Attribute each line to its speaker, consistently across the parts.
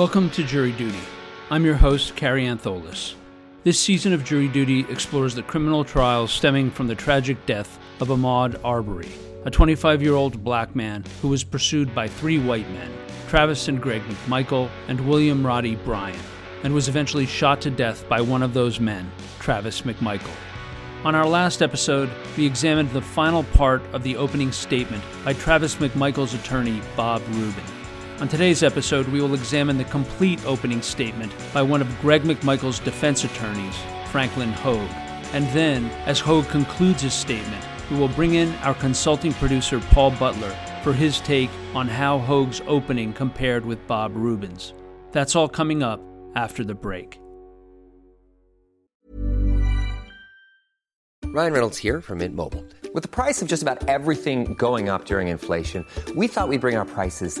Speaker 1: Welcome to Jury Duty. I'm your host, Carrie Antholis. This season of Jury Duty explores the criminal trials stemming from the tragic death of Ahmaud Arbery, a 25 year old black man who was pursued by three white men, Travis and Greg McMichael and William Roddy Bryan, and was eventually shot to death by one of those men, Travis McMichael. On our last episode, we examined the final part of the opening statement by Travis McMichael's attorney, Bob Rubin. On today's episode, we will examine the complete opening statement by one of Greg McMichael's defense attorneys, Franklin Hogue. And then, as Hogue concludes his statement, we will bring in our consulting producer, Paul Butler, for his take on how Hogue's opening compared with Bob Rubin's. That's all coming up after the break.
Speaker 2: Ryan Reynolds here from Mint Mobile. With the price of just about everything going up during inflation, we thought we'd bring our prices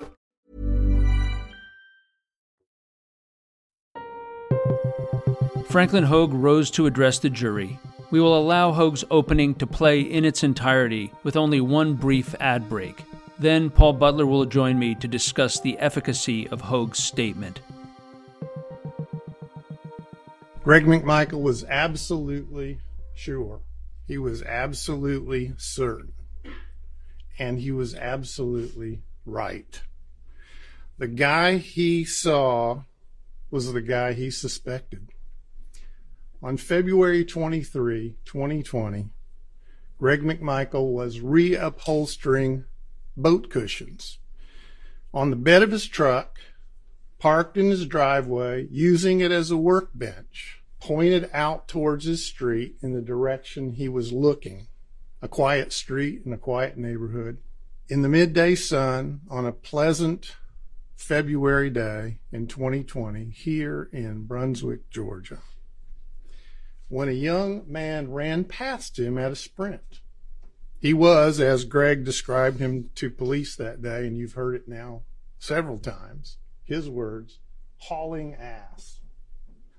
Speaker 1: Franklin Hogue rose to address the jury. We will allow Hogue's opening to play in its entirety with only one brief ad break. Then Paul Butler will join me to discuss the efficacy of Hogue's statement.
Speaker 3: Greg McMichael was absolutely sure. He was absolutely certain. And he was absolutely right. The guy he saw was the guy he suspected. On February 23, 2020, Greg McMichael was reupholstering boat cushions on the bed of his truck, parked in his driveway, using it as a workbench, pointed out towards his street in the direction he was looking. A quiet street in a quiet neighborhood. In the midday sun on a pleasant February day in 2020 here in Brunswick, Georgia when a young man ran past him at a sprint. He was, as Greg described him to police that day, and you've heard it now several times, his words, hauling ass.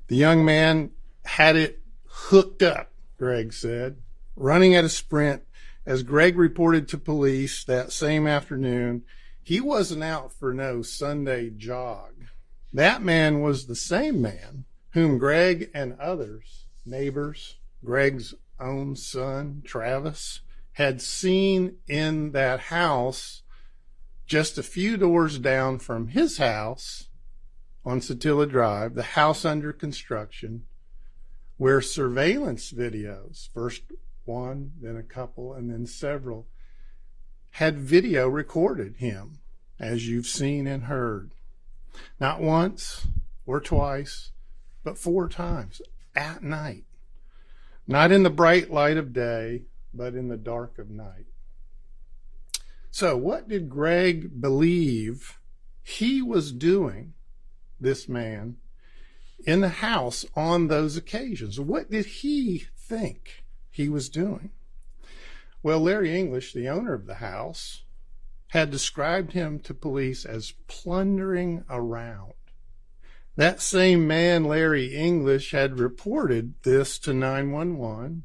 Speaker 3: The young man had it hooked up, Greg said, running at a sprint. As Greg reported to police that same afternoon, he wasn't out for no Sunday jog. That man was the same man whom Greg and others neighbors, Greg's own son, Travis, had seen in that house just a few doors down from his house on Satilla Drive, the house under construction, where surveillance videos, first one, then a couple, and then several, had video recorded him, as you've seen and heard. Not once or twice, but four times at night. Not in the bright light of day, but in the dark of night. So, what did Greg believe he was doing, this man, in the house on those occasions? What did he think he was doing? Well, Larry English, the owner of the house, had described him to police as plundering around. That same man, Larry English, had reported this to 911,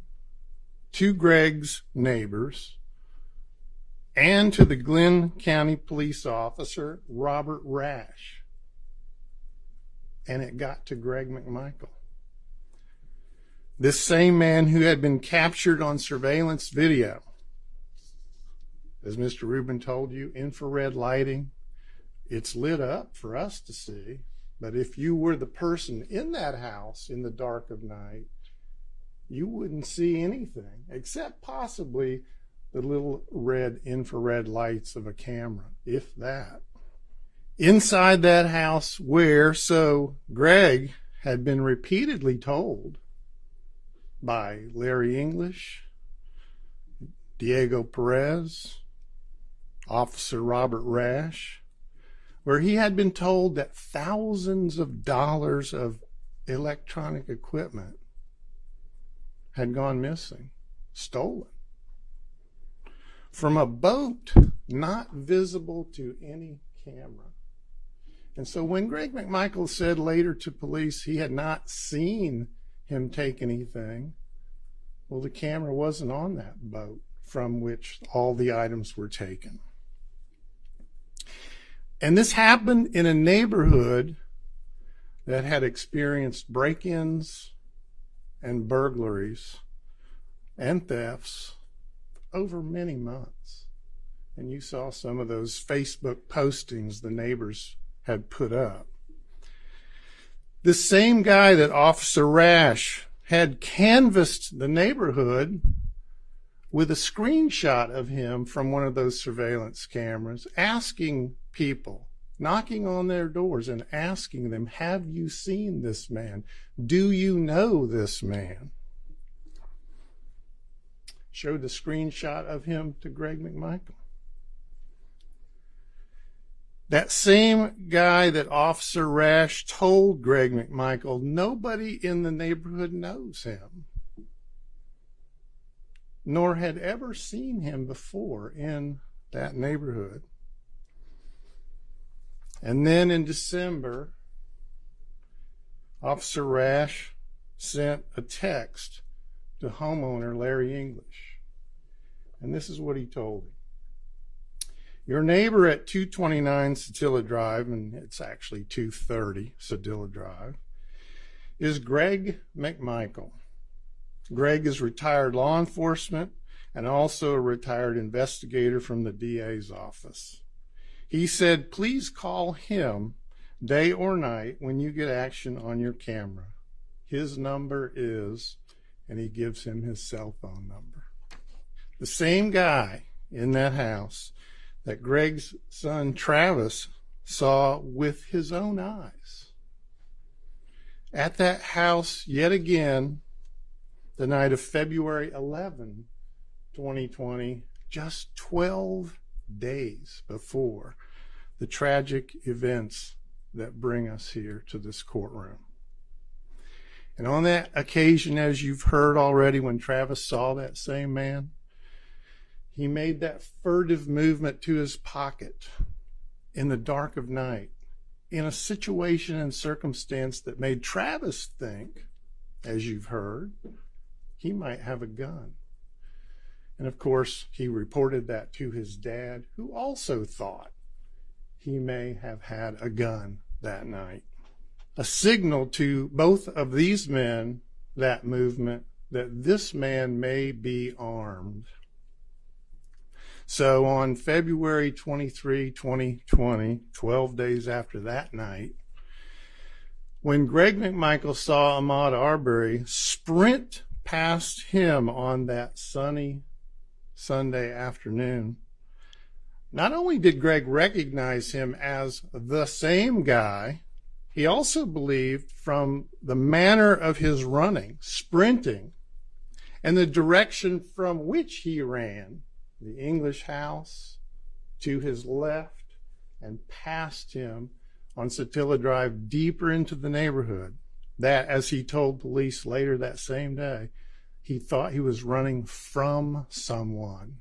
Speaker 3: to Greg's neighbors, and to the Glynn County police officer, Robert Rash. And it got to Greg McMichael. This same man who had been captured on surveillance video. As Mr. Rubin told you, infrared lighting. It's lit up for us to see. But if you were the person in that house in the dark of night, you wouldn't see anything except possibly the little red infrared lights of a camera, if that. Inside that house, where, so Greg had been repeatedly told by Larry English, Diego Perez, Officer Robert Rash, where he had been told that thousands of dollars of electronic equipment had gone missing. stolen from a boat not visible to any camera. And so when Greg McMichael said later to police he had not seen him take anything, well, the camera wasn't on that boat from which all the items were taken. And this happened in a neighborhood that had experienced break ins and burglaries and thefts over many months. And you saw some of those Facebook postings the neighbors had put up. The same guy that Officer Rash had canvassed the neighborhood with a screenshot of him from one of those surveillance cameras asking people, knocking on their doors and asking them, Have you seen this man? Do you know this man? Showed the screenshot of him to Greg McMichael. That same guy that Officer Rash told Greg McMichael, nobody in the neighborhood knows him, nor had ever seen him before in that neighborhood. And then in December, Officer Rash sent a text to homeowner Larry English. And this is what he told him. Your neighbor at 229 Satilla Drive, and it's actually 230 Satilla Drive, is Greg McMichael. Greg is retired law enforcement and also a retired investigator from the DA's office. He said, please call him day or night when you get action on your camera. His number is, and he gives him his cell phone number. The same guy in that house that Greg's son Travis saw with his own eyes. At that house, yet again, the night of February 11, 2020, just 12 days before the tragic events that bring us here to this courtroom. And on that occasion, as you've heard already, when Travis saw that same man, he made that furtive movement to his pocket in the dark of night in a situation and circumstance that made Travis think, as you've heard, he might have a gun. And of course, he reported that to his dad, who also thought he may have had a gun that night. A signal to both of these men, that movement, that this man may be armed. So on February 23, 2020, 12 days after that night, when Greg McMichael saw Ahmaud Arbery sprint past him on that sunny Sunday afternoon, not only did Greg recognize him as the same guy, he also believed from the manner of his running, sprinting, and the direction from which he ran the English house to his left and past him on Satilla Drive deeper into the neighborhood. That, as he told police later that same day, he thought he was running from someone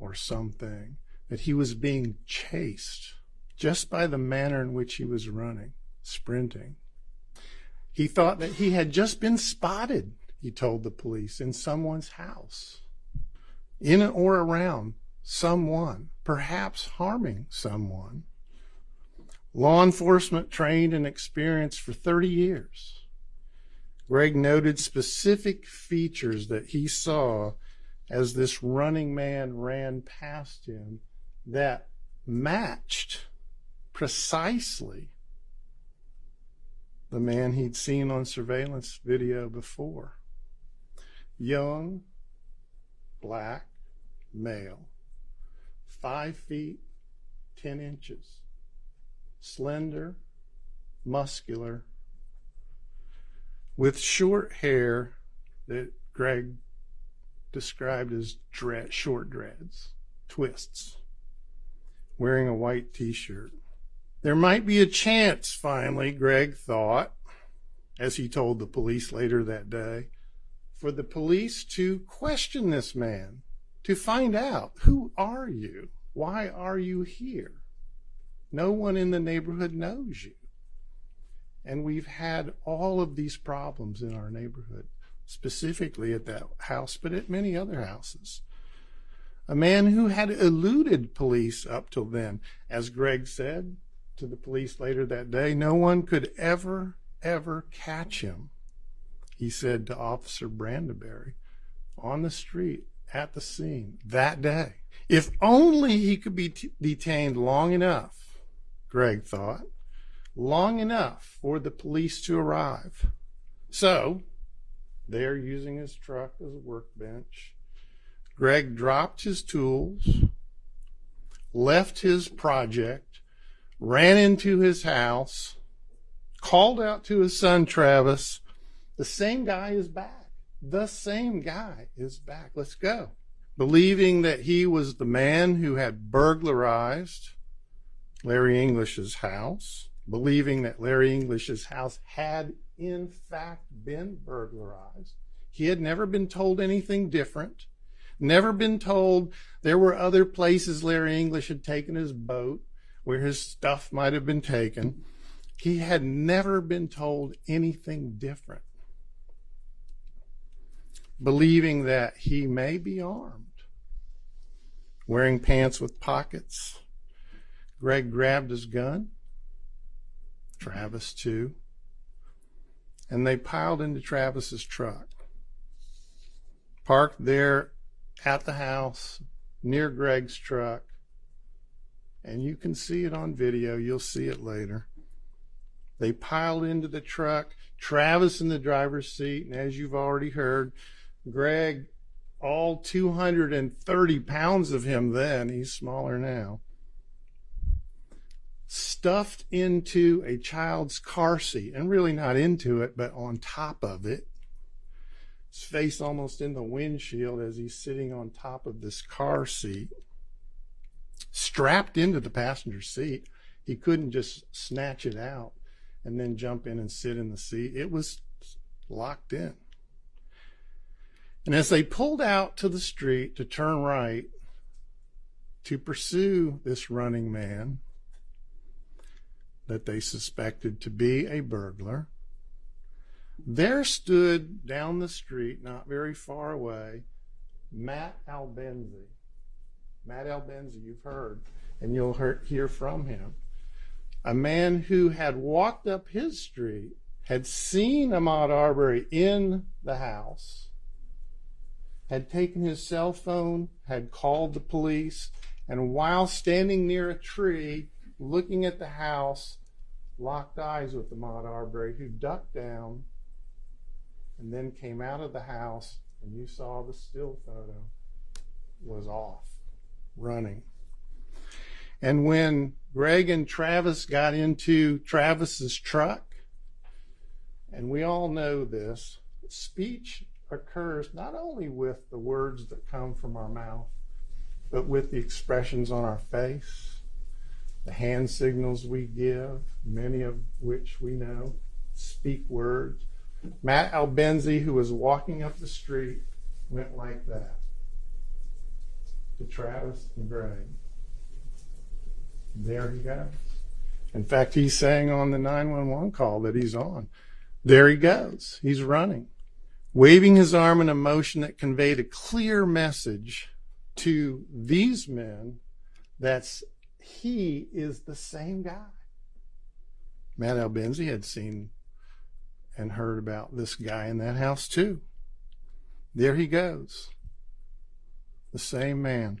Speaker 3: or something, that he was being chased just by the manner in which he was running, sprinting. He thought that he had just been spotted, he told the police, in someone's house in or around someone, perhaps harming someone. Law enforcement trained and experienced for 30 years. Greg noted specific features that he saw as this running man ran past him that matched precisely the man he'd seen on surveillance video before. Young, black, male, five feet, 10 inches, slender, muscular, with short hair that Greg described as dread, short dreads, twists, wearing a white t shirt. There might be a chance, finally, Greg thought, as he told the police later that day, for the police to question this man, to find out who are you? Why are you here? No one in the neighborhood knows you. And we've had all of these problems in our neighborhood, specifically at that house, but at many other houses. A man who had eluded police up till then, as Greg said to the police later that day, no one could ever, ever catch him, he said to Officer Brandeberry on the street at the scene that day. If only he could be t- detained long enough, Greg thought, long enough for the police to arrive. So, they're using his truck as a workbench, Greg dropped his tools, left his project, ran into his house, called out to his son Travis, the same guy is back. The same guy is back. Let's go. Believing that he was the man who had burglarized Larry English's house, believing that Larry English's house had in fact been burglarized. He had never been told anything different, never been told there were other places Larry English had taken his boat where his stuff might have been taken. He had never been told anything different. Believing that he may be armed, wearing pants with pockets, Greg grabbed his gun Travis too. And they piled into Travis's truck. Parked there at the house near Greg's truck. And you can see it on video. You'll see it later. They piled into the truck, Travis in the driver's seat. And as you've already heard, Greg, all 230 pounds of him then, he's smaller now, stuffed into a child's car seat, and really not into it, but on top of it. His face almost in the windshield as he's sitting on top of this car seat, strapped into the passenger seat. He couldn't just snatch it out and then jump in and sit in the seat. It was locked in. And as they pulled out to the street to turn right to pursue this running man, that they suspected to be a burglar. There stood down the street, not very far away, Matt Albenze. Matt Albenze, you've heard, and you'll hear from him. A man who had walked up his street, had seen Ahmaud Arbery in the house, had taken his cell phone, had called the police, and while standing near a tree, looking at the house, locked eyes with the Ahmaud Arbery, who ducked down and then came out of the house, and you saw the still photo, was off, running. And when Greg and Travis got into Travis's truck, and we all know this, speech occurs not only with the words that come from our mouth, but with the expressions on our face the hand signals we give, many of which we know speak words. Matt Albenze, who was walking up the street, went like that to Travis and Greg. There he goes. In fact, he's saying on the 911 call that he's on. There he goes. He's running, waving his arm in a motion that conveyed a clear message to these men that's he is the same guy. Matt Albenze had seen and heard about this guy in that house too. There he goes. The same man.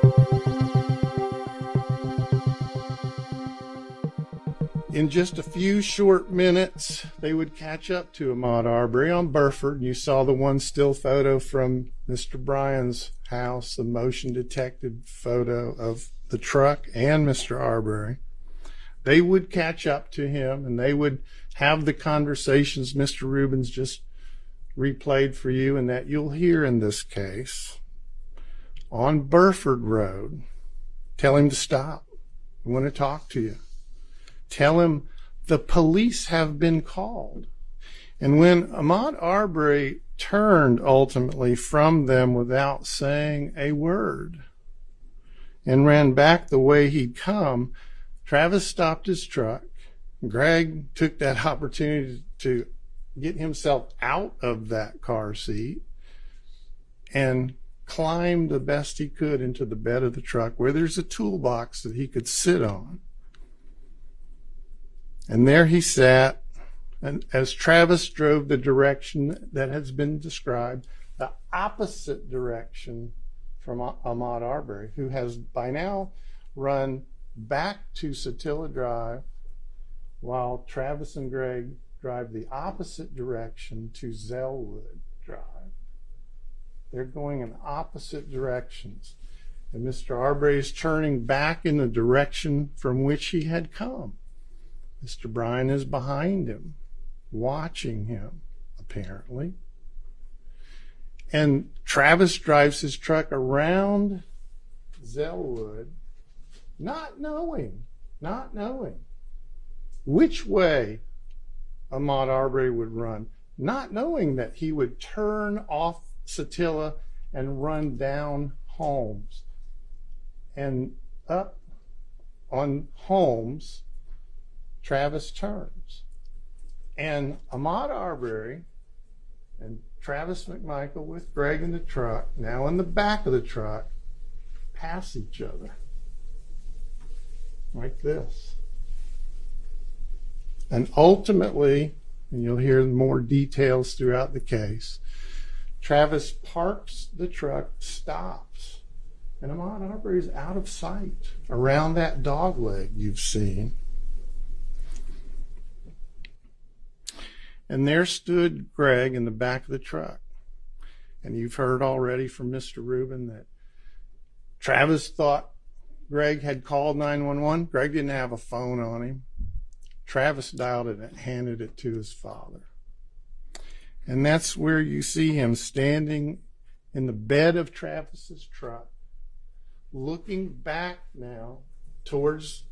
Speaker 3: in just a few short minutes, they would catch up to Ahmaud Arbery on Burford. You saw the one still photo from Mr. Bryan's house, the motion detected photo of the truck and Mr. Arbery. They would catch up to him and they would have the conversations Mr. Rubens just replayed for you and that you'll hear in this case. On Burford Road, tell him to stop. I want to talk to you. Tell him the police have been called. And when Ahmaud Arbery turned ultimately from them without saying a word and ran back the way he'd come, Travis stopped his truck. Greg took that opportunity to get himself out of that car seat and climbed the best he could into the bed of the truck where there's a toolbox that he could sit on. And there he sat, and as Travis drove the direction that has been described, the opposite direction from Ahmaud Arbery, who has by now run back to Satilla Drive while Travis and Greg drive the opposite direction to Zellwood Drive. They're going in opposite directions. And Mr. Arbery is turning back in the direction from which he had come. Mr. Bryan is behind him, watching him, apparently. And Travis drives his truck around Zellwood, not knowing, not knowing which way Ahmaud Arbery would run, not knowing that he would turn off Satilla and run down Holmes and up on Holmes Travis turns. And Ahmaud Arbery and Travis McMichael with Greg in the truck, now in the back of the truck, pass each other. Like this. And ultimately, and you'll hear more details throughout the case, Travis parks the truck, stops, and Ahmaud Arbery is out of sight around that dog leg you've seen. And there stood Greg in the back of the truck. And you've heard already from Mr. Rubin that Travis thought Greg had called 911. Greg didn't have a phone on him. Travis dialed it and handed it to his father. And that's where you see him standing in the bed of Travis's truck, looking back now towards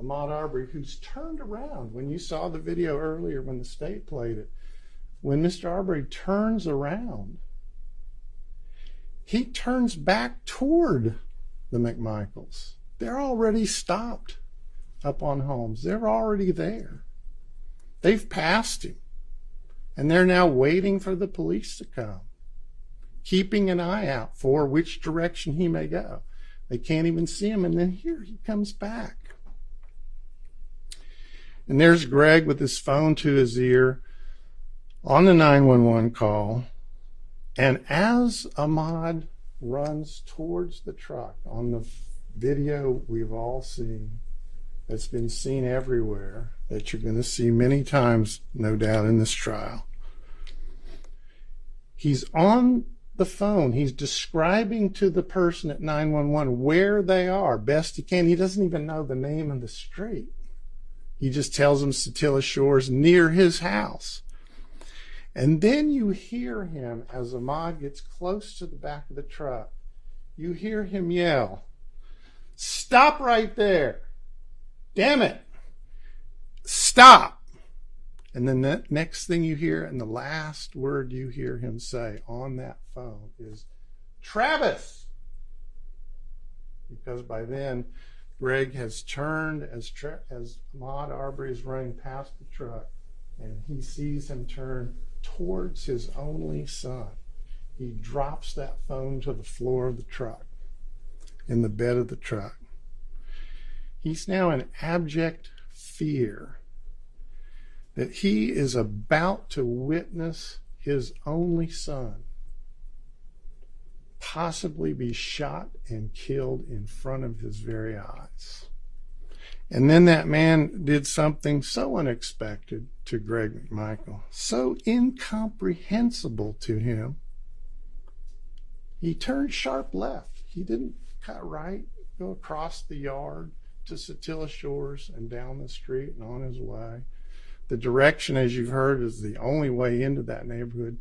Speaker 3: Ahmaud Arbery, who's turned around. When you saw the video earlier when the state played it, when Mr. Arbery turns around, he turns back toward the McMichaels. They're already stopped up on Holmes. They're already there. They've passed him. And they're now waiting for the police to come, keeping an eye out for which direction he may go. They can't even see him. And then here he comes back. And there's Greg with his phone to his ear on the 911 call. And as Ahmaud runs towards the truck on the video we've all seen, that's been seen everywhere, that you're going to see many times, no doubt, in this trial. He's on the phone. He's describing to the person at 911 where they are best he can. He doesn't even know the name of the street. He just tells them Satilla Shores near his house. And then you hear him as Ahmaud gets close to the back of the truck. You hear him yell, Stop right there. Damn it. Stop. And then the next thing you hear, and the last word you hear him say on that phone is, Travis. Because by then, Greg has turned as, tra- as Ahmaud Arbery is running past the truck, and he sees him turn towards his only son. He drops that phone to the floor of the truck, in the bed of the truck. He's now in abject fear that he is about to witness his only son possibly be shot and killed in front of his very eyes. And then that man did something so unexpected to Greg McMichael, so incomprehensible to him. He turned sharp left. He didn't cut right, go across the yard to Satilla Shores and down the street and on his way. The direction, as you've heard, is the only way into that neighborhood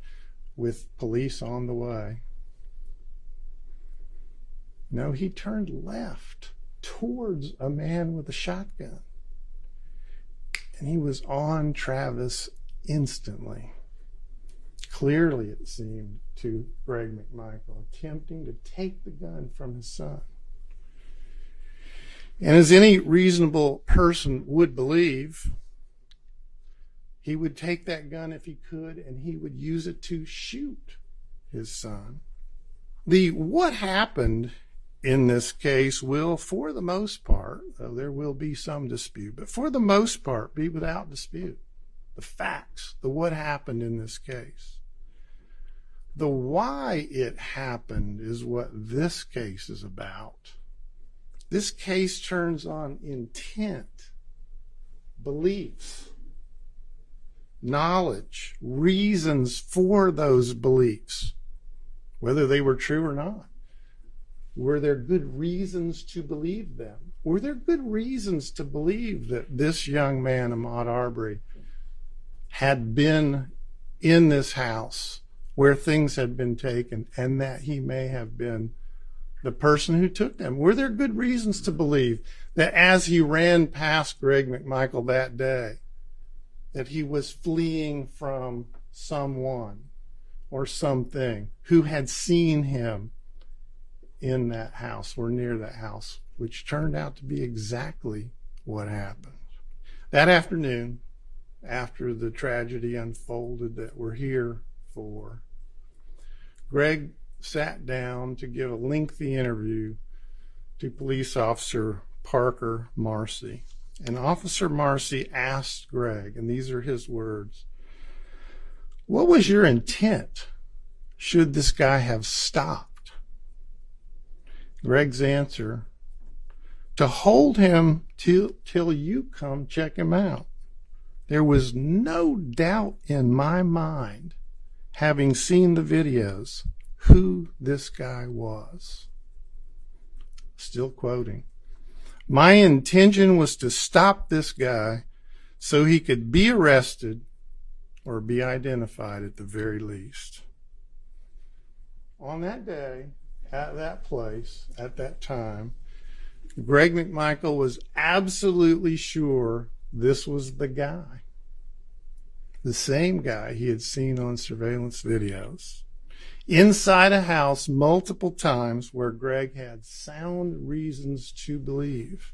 Speaker 3: with police on the way. No, he turned left towards a man with a shotgun. And he was on Travis instantly. Clearly, it seemed to Greg McMichael, attempting to take the gun from his son. And as any reasonable person would believe, he would take that gun if he could and he would use it to shoot his son. The what happened in this case will, for the most part, though there will be some dispute, but for the most part, be without dispute. The facts, the what happened in this case. The why it happened is what this case is about. This case turns on intent, beliefs, knowledge, reasons for those beliefs, whether they were true or not. Were there good reasons to believe them? Were there good reasons to believe that this young man, Ahmaud Arbery, had been in this house where things had been taken and that he may have been the person who took them? Were there good reasons to believe that as he ran past Greg McMichael that day, that he was fleeing from someone or something who had seen him in that house or near that house, which turned out to be exactly what happened. That afternoon, after the tragedy unfolded that we're here for, Greg sat down to give a lengthy interview to police officer Parker Marcy. And Officer Marcy asked Greg, and these are his words, What was your intent should this guy have stopped? Greg's answer to hold him till, till you come check him out. There was no doubt in my mind, having seen the videos, who this guy was. Still quoting. My intention was to stop this guy so he could be arrested or be identified at the very least. On that day, at that place at that time, Greg McMichael was absolutely sure this was the guy. The same guy he had seen on surveillance videos. Inside a house multiple times where Greg had sound reasons to believe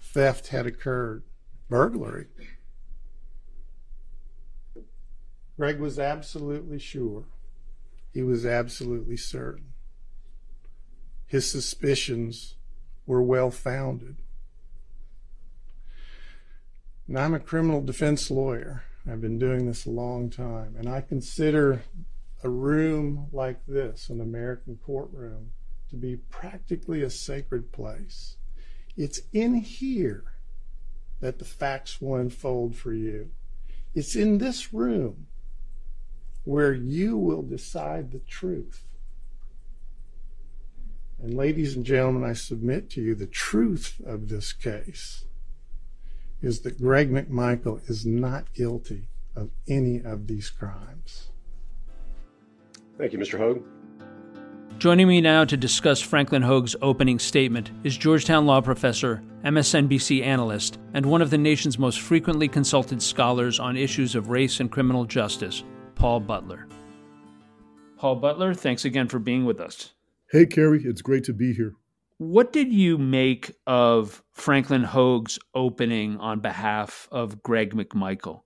Speaker 3: theft had occurred, burglary. Greg was absolutely sure he was absolutely certain. His suspicions were well founded. Now, I'm a criminal defense lawyer. I've been doing this a long time, and I consider a room like this, an American courtroom, to be practically a sacred place. It's in here that the facts will unfold for you. It's in this room where you will decide the truth. And, ladies and gentlemen, I submit to you the truth of this case is that Greg McMichael is not guilty of any of these crimes.
Speaker 4: Thank you, Mr. Hogue.
Speaker 1: Joining me now to discuss Franklin Hogue's opening statement is Georgetown law professor, MSNBC analyst, and one of the nation's most frequently consulted scholars on issues of race and criminal justice, Paul Butler. Paul Butler, thanks again for being with us.
Speaker 5: Hey, Kerry, it's great to be here.
Speaker 1: What did you make of Franklin Hogue's opening on behalf of Greg McMichael?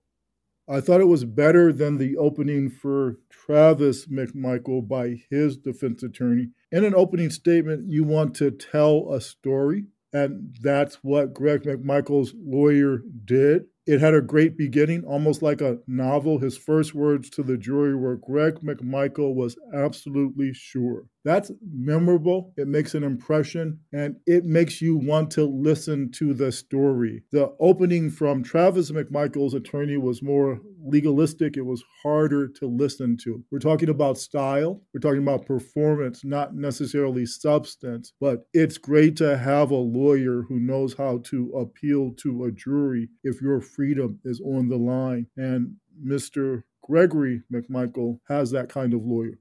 Speaker 5: I thought it was better than the opening for Travis McMichael by his defense attorney. In an opening statement, you want to tell a story, and that's what Greg McMichael's lawyer did. It had a great beginning, almost like a novel. His first words to the jury were Greg McMichael was absolutely sure. That's memorable. It makes an impression and it makes you want to listen to the story. The opening from Travis McMichael's attorney was more legalistic. It was harder to listen to. We're talking about style, we're talking about performance, not necessarily substance, but it's great to have a lawyer who knows how to appeal to a jury if your freedom is on the line. And Mr. Gregory McMichael has that kind of lawyer.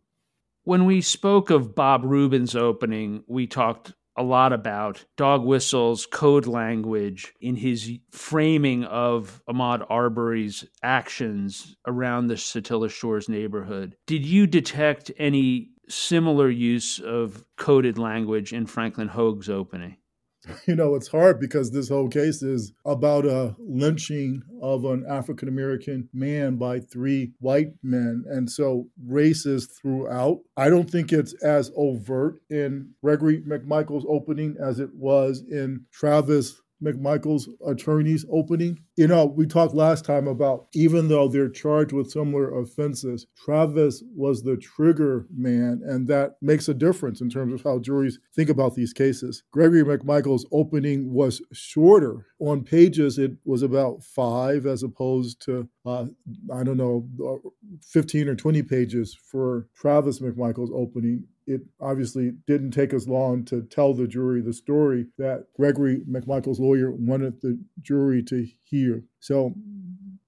Speaker 1: When we spoke of Bob Rubin's opening, we talked a lot about dog whistles, code language in his framing of Ahmaud Arbery's actions around the Satilla Shores neighborhood. Did you detect any similar use of coded language in Franklin Hogue's opening?
Speaker 5: you know, it's hard because this whole case is about a lynching of an African American man by three white men. And so race is throughout. I don't think it's as overt in Gregory McMichael's opening as it was in Travis McMichael's attorney's opening. You know, we talked last time about even though they're charged with similar offenses, Travis was the trigger man, and that makes a difference in terms of how juries think about these cases. Gregory McMichael's opening was shorter. On pages, it was about five as opposed to, uh, I don't know, 15 or 20 pages for Travis McMichael's opening it obviously didn't take us long to tell the jury the story that Gregory McMichael's lawyer wanted the jury to hear. So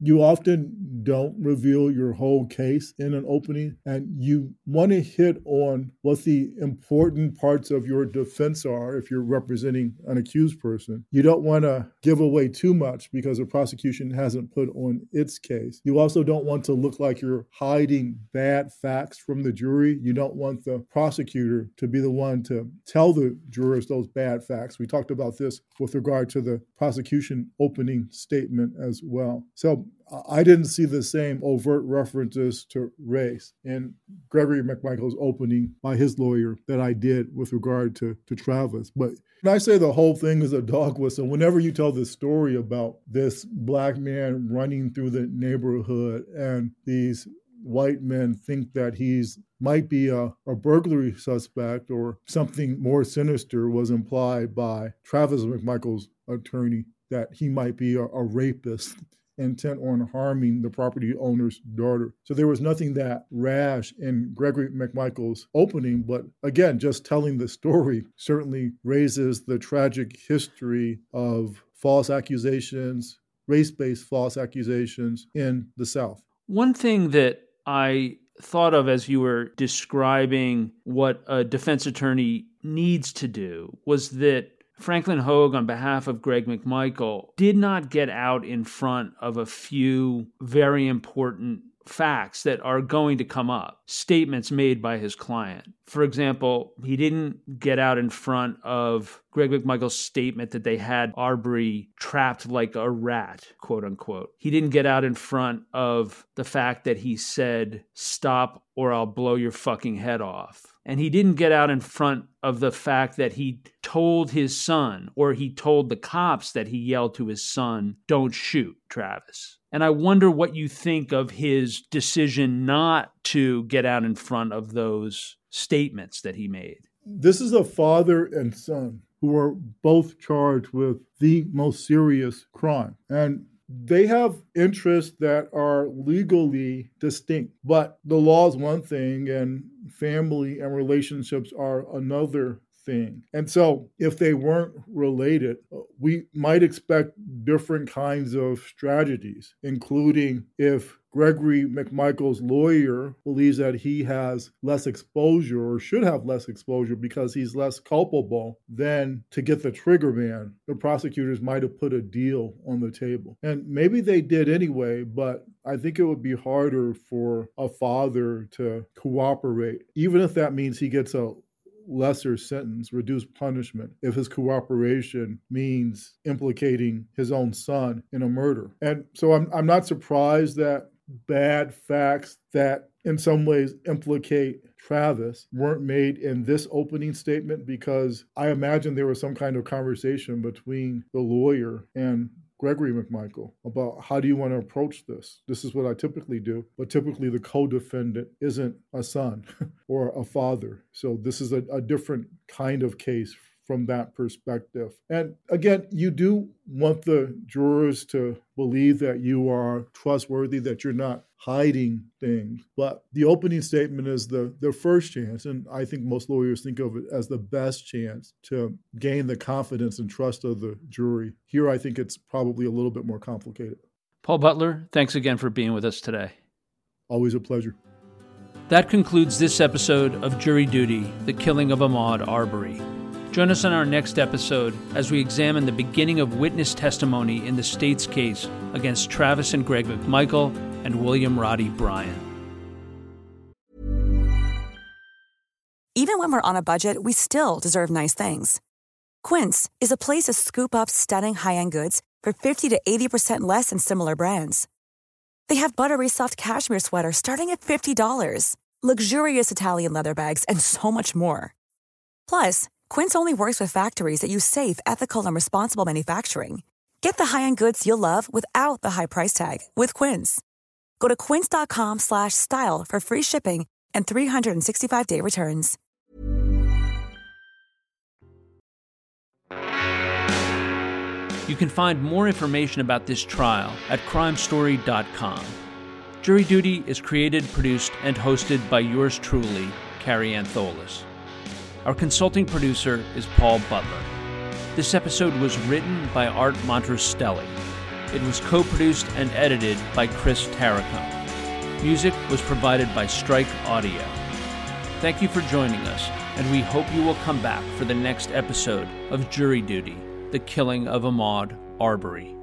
Speaker 5: you often don't reveal your whole case in an opening and you want to hit on what the important parts of your defense are if you're representing an accused person. You don't want to give away too much because the prosecution hasn't put on its case. You also don't want to look like you're hiding bad facts from the jury. You don't want the prosecutor to be the one to tell the jurors those bad facts. We talked about this with regard to the prosecution opening statement as well. So I didn't see the same overt references to race in Gregory McMichael's opening by his lawyer that I did with regard to, to Travis. But when I say the whole thing is a dog whistle, whenever you tell this story about this black man running through the neighborhood and these white men think that he's might be a, a burglary suspect or something more sinister was implied by Travis McMichael's attorney that he might be a, a rapist intent on harming the property owner's daughter. So there was nothing that rash in Gregory McMichael's opening, but again, just telling the story certainly raises the tragic history of false accusations, race based false accusations in the South.
Speaker 1: One thing that I thought of as you were describing what a defense attorney needs to do was that Franklin Hogue, on behalf of Greg McMichael, did not get out in front of a few very important facts that are going to come up, statements made by his client. For example, he didn't get out in front of Greg McMichael's statement that they had Arbery trapped like a rat, quote unquote. He didn't get out in front of the fact that he said, Stop or I'll blow your fucking head off. And he didn't get out in front of the fact that he told his son or he told the cops that he yelled to his son, Don't shoot, Travis. And I wonder what you think of his decision not to get out in front of those statements that he made.
Speaker 5: This is a father and son who are both charged with the most serious crime. And they have interests that are legally distinct, but the law is one thing and family and relationships are another thing. And so, if they weren't related, we might expect different kinds of strategies, including if Gregory McMichael's lawyer believes that he has less exposure or should have less exposure because he's less culpable, than to get the trigger man, the prosecutors might have put a deal on the table. And maybe they did anyway, but I think it would be harder for a father to cooperate, even if that means he gets a lesser sentence, reduced punishment, if his cooperation means implicating his own son in a murder. And so I'm, I'm not surprised that bad facts that in some ways implicate Travis weren't made in this opening statement because I imagine there was some kind of conversation between the lawyer and Gregory McMichael about how do you want to approach this? This is what I typically do, but typically the co defendant isn't a son or a father. So this is a, a different kind of case from that perspective. And again, you do want the jurors to believe that you are trustworthy, that you're not hiding things. But the opening statement is the, the first chance, and I think most lawyers think of it as the best chance to gain the confidence and trust of the jury. Here, I think it's probably a little bit more complicated.
Speaker 1: Paul Butler, thanks again for being with us today.
Speaker 5: Always a pleasure.
Speaker 1: That concludes this episode of Jury Duty The Killing of Ahmaud Arbery. Join us on our next episode as we examine the beginning of witness testimony in the state's case against Travis and Greg McMichael and William Roddie Bryan.
Speaker 6: Even when we're on a budget, we still deserve nice things. Quince is a place to scoop up stunning high end goods for 50 to 80% less than similar brands. They have buttery soft cashmere sweaters starting at $50, luxurious Italian leather bags, and so much more. Plus, Quince only works with factories that use safe, ethical, and responsible manufacturing. Get the high-end goods you'll love without the high price tag with Quince. Go to quince.com/style for free shipping and 365-day returns.
Speaker 1: You can find more information about this trial at crimestory.com. Jury Duty is created, produced, and hosted by yours truly, Kary Antholis. Our consulting producer is Paul Butler. This episode was written by Art Montrostelli. It was co produced and edited by Chris Tarracone. Music was provided by Strike Audio. Thank you for joining us, and we hope you will come back for the next episode of Jury Duty The Killing of Ahmaud Arbery.